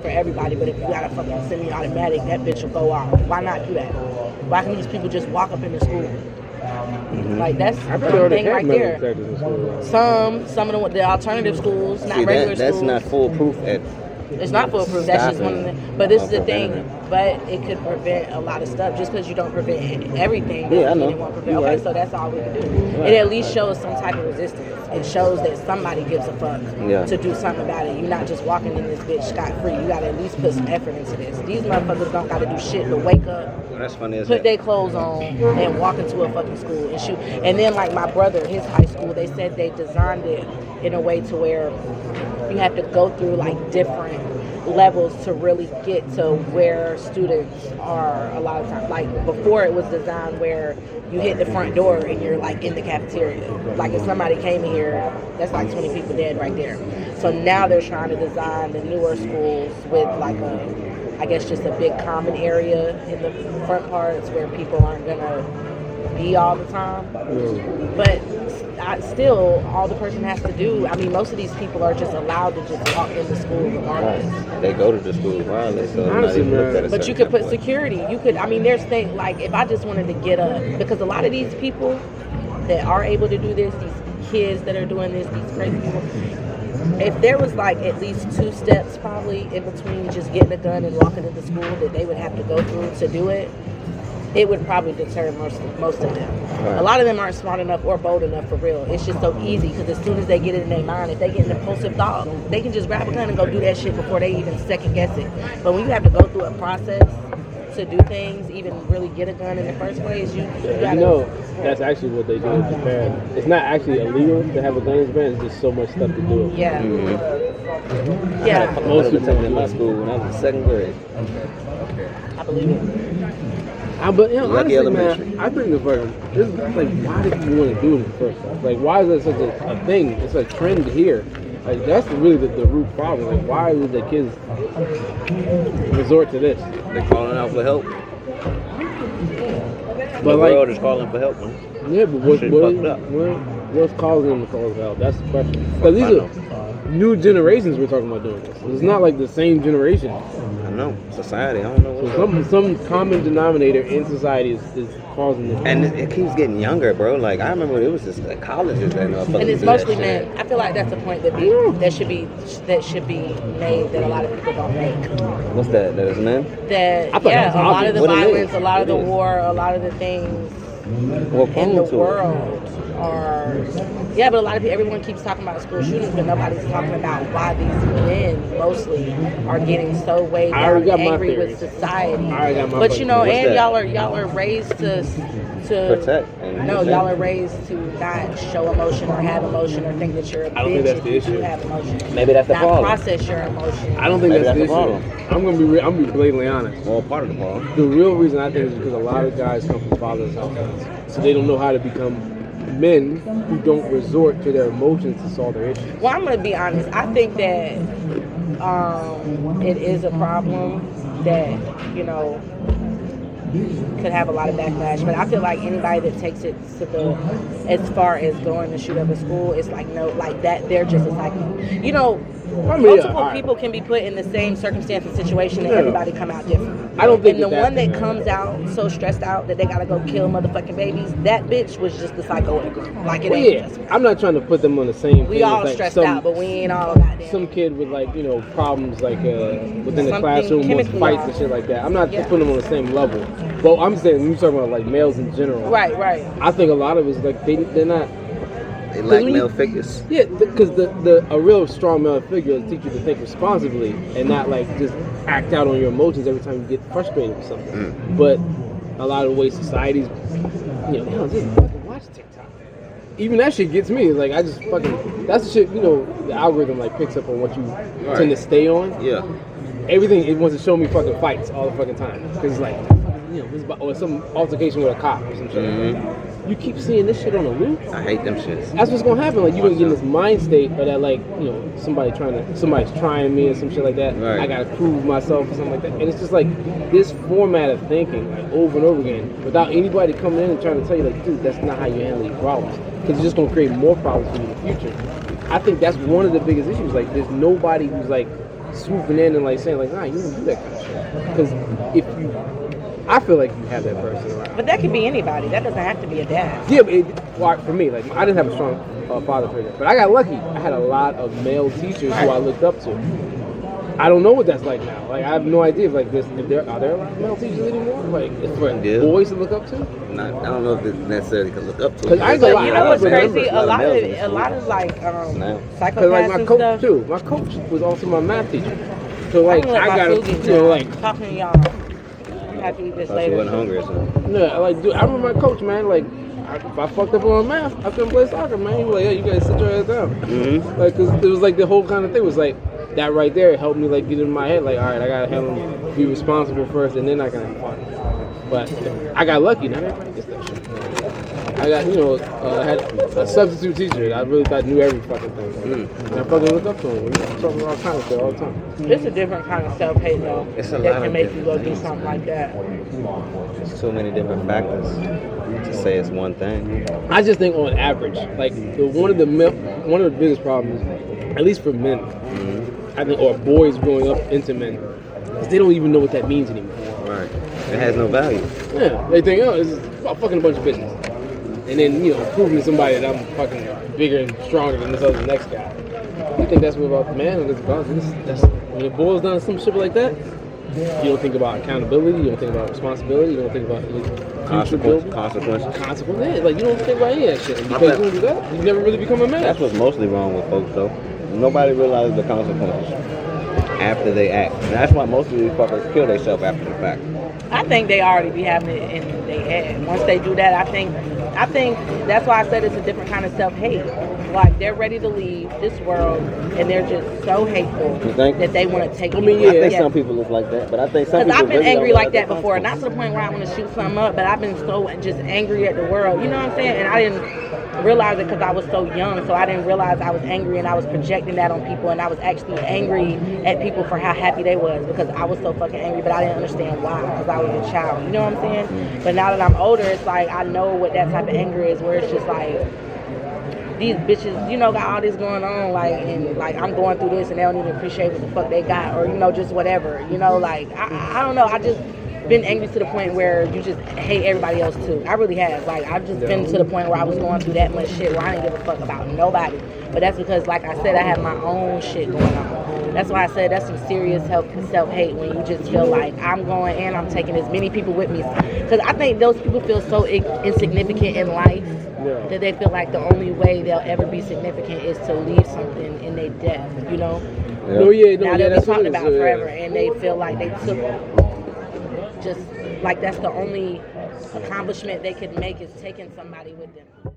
for everybody, but if you got a fucking semi-automatic, that bitch will go off. Why not do that? Why can't these people just walk up in the school? Mm-hmm. Like that's I the thing right there. school. Some, some of the, the alternative schools, not See, regular that, that's schools. not foolproof at It's not foolproof. That's just one of the. But this is the thing. But it could prevent a lot of stuff. Just because you don't prevent everything, Yeah, I know. prevent. Okay, right. so that's all we can do. It at least shows some type of resistance. It shows that somebody gives a fuck Yeah. to do something about it. You're not just walking in this bitch scot free. You gotta at least put some effort into this. These motherfuckers don't gotta do shit but wake up, Well, that's funny as put their clothes on, and walk into a fucking school and shoot. And then like my brother, his high school, they said they designed it in a way to where you have to go through like different levels to really get to where students are a lot of times like before it was designed where you hit the front door and you're like in the cafeteria. Like if somebody came in here that's like 20 people dead right there. So now they're trying to design the newer schools with like a i guess just a big common area in the front parts where people aren't gonna be all the time. But I, still, all the person has to do, I mean, most of these people are just allowed to just walk into school regardless. They go to the school regardless, so it's not Honestly, even at a But you could put type security. You could, I mean, there's things like if I just wanted to get a, because a lot of these people that are able to do this, these kids that are doing this, these crazy people, if there was like at least two steps probably in between just getting a gun and walking into school that they would have to go through to do it, it would probably deter most most of them. Right. A lot of them aren't smart enough or bold enough for real. It's just so easy because as soon as they get it in their mind, if they get an impulsive thought, they can just grab a gun and go do that shit before they even second guess it. But when you have to go through a process to do things, even really get a gun in the first place, you, you gotta you know, that's actually what they do in Japan. It's not actually illegal to have a gun in Japan. It's just so much stuff to do. Yeah. Mm-hmm. Yeah, was detected in my school when I was in second grade. Okay. I believe it. I, but you know, Lucky honestly, Elementary. man, I think the fucking this is like, why do people want to do it in the first place? Like, why is that such a, a thing? It's a trend here. Like, that's really the, the root problem. Like, why do the kids resort to this? They're calling out for help. But the like, world is calling for help, man. yeah, but what, what, what, what's causing them to call for help? That's the question. Because these are new generations we're talking about doing this. It's not like the same generation. I know. Society, I don't know what's So some some common denominator in society is, is causing this. And it, it keeps getting younger, bro. Like, I remember it was just like colleges that motherfuckers And it's mostly men. I feel like that's a point that be that should be that should be made that a lot of people don't make. What's that? That is men? That yeah, that a lot of the. What violence, a lot of It the is. war, a lot of the things Well, in the to it. world are yeah, but a lot of people, everyone keeps talking about school shootings, but nobody's talking about why these men mostly are getting so way I already down got my angry with society. I got my but you know, What's and that? y'all are y'all are raised to to Protect No, y'all are raised to not show emotion or have emotion or think that you're a I don't bitch think that's the issue. do have emotion. Maybe that's the not problem. process your emotion. I don't think Maybe that's, that's the the issue. I'm gonna be re- I'm gonna be blatantly honest. Well, part of the problem. The real reason I think is because a lot of guys come from fatherless households, so they don't know how to become men who don't resort to their emotions to solve their issues. Well, I'm gonna be honest. I think that um, it is a problem that you know could have a lot of backlash. But I feel like anybody that takes it to the as far as going to shoot up a school, it's like no, like that. They're just a psycho. You know, I mean, multiple people can be put in the same circumstance and situation, and Yeah. everybody come out different. I don't think And the that one that- that comes out so stressed out that they gotta go kill motherfucking babies, that bitch was just the psycho in the group. Like it Well, ain't yeah, just. I'm not trying to put them on the same. We all like, stressed some, out, but we ain't all goddamn. some kid with like you know problems like uh, within the Something classroom with fights and shit like that. I'm not Yeah. putting them on the same level. But I'm saying you talking about like males in general. Right, right. I think a lot of it is like they they're not. They lack male figures. Yeah, because the, the a real strong male figure will teach you to think responsibly and not like just act out on your emotions every time you get frustrated with something. Mm. But a lot of the way society's, you know, just fucking watch TikTok. Even that shit gets me. Like I just fucking that's the shit. You know, the algorithm like picks up on what you Right. tend to stay on. Yeah. Everything it wants to show me fucking fights all the fucking time because it's like. You know, this about, or some altercation with a cop or some shit. like that. You keep seeing this shit on the loop. I hate them shits. That's what's gonna happen. Like you're gonna get in this mind state of that, like you know, somebody trying to, somebody's trying me or some shit like that. Right. I gotta prove myself or something like that. And it's just like this format of thinking, like over and over again, without anybody coming in and trying to tell you, like, dude, that's not how you handle problems, because it's just gonna create more problems for you in the future. I think that's one of the biggest issues. Like, there's nobody who's like swooping in and like saying like, nah, you don't do that kind of shit. Because if you, I feel like you have that person around. But that could be anybody. That doesn't have to be a dad. Yeah, but it, well, for me, like I didn't have a strong uh, father figure, but I got lucky. I had a lot of male teachers who I looked up to. I don't know what that's like now. Like I have no idea if like this, if there are there a male teachers anymore. Like it's for Yeah. boys to look up to. Not, I don't know if it's necessarily can look up to. 'Cause I ain't But gonna you I know what's remember crazy? A lot of a lot of like um, Now. Cause psychopaths like my coach stuff. too. My coach was also my math teacher. So like I'm I gotta, food you know, like talking to y'all. I'm happy to eat this Thought she later. wasn't hungry or something. Yeah, like dude, I remember my coach, man. Like, I, if I fucked up on math, I couldn't play soccer, man. He was like, "Yeah, you guys sit your ass down." Mm-hmm. Like, cause it was like the whole kind of thing was like that right there helped me like get in my head. Like, all right, I gotta handle, be responsible first, and then I can. But I got lucky. Not everybody gets that shit. I got, you know, uh, I had a substitute teacher. that I really thought knew every fucking thing. Mm. And I fucking look up to him. We talk about all kinds of shit all the time. It's a different kind of self hate though. It's a that lot can of make you go different do things. something like that. There's too many different factors to say it's one thing. I just think on average, like the, one of the one of the biggest problems, at least for men, Mm-hmm. I think, or boys growing up into men, is they don't even know what that means anymore. Right. It has no value. Yeah, they think, oh, this is about fucking a bunch of bitches, and then you know, proving to somebody that I'm fucking bigger and stronger than this other next guy. You think that's what about the man? That's about this. That's when it boils down to some shit like that. You don't think about accountability. You don't think about responsibility. You don't think about your future Consequences. Consequences. Consequences. Yeah, like you don't think about any of that shit. And because you don't do that, you never really become a man. That's what's mostly wrong with folks, though. Nobody realizes the consequences after they act. And that's why most of these fuckers kill themselves after the fact. I think they already be having it in their head. Once they do that, I think, I think that's why I said it's a different kind of self hate. Like they're ready to leave this world, and they're just so hateful You think? that they want to take. I mean, people. yeah, I think Yeah. some people is like that, but I think some Because people I've been really angry like that before, not to the point where I want to shoot something up, but I've been so just angry at the world. You know what I'm saying? And I didn't realize it because I was so young, so I didn't realize I was angry and I was projecting that on people, and I was actually angry at people for how happy they was because I was so fucking angry, but I didn't understand why because I was a child. You know what I'm saying? But now that I'm older, it's like I know what that type of anger is, where it's just like these bitches, you know, got all this going on, like, and like I'm going through this, and they don't even appreciate what the fuck they got, or you know, just whatever, you know, like I, I- don't know, I just been angry to the point where you just hate everybody else too. I really have, like, I've just been to the point where I was going through that much shit where I didn't give a fuck about nobody. But that's because, like I said, I have my own shit going on. That's why I said that's some serious self self hate when you just feel like I'm going and I'm taking as many people with me, because I think those people feel so insignificant in life Yeah. that they feel like the only way they'll ever be significant is to leave something in their death, you know? No, yeah, no, now yeah, they'll be that's what talked about Yeah. forever, and they feel like they took just like that's the only accomplishment they could make is taking somebody with them.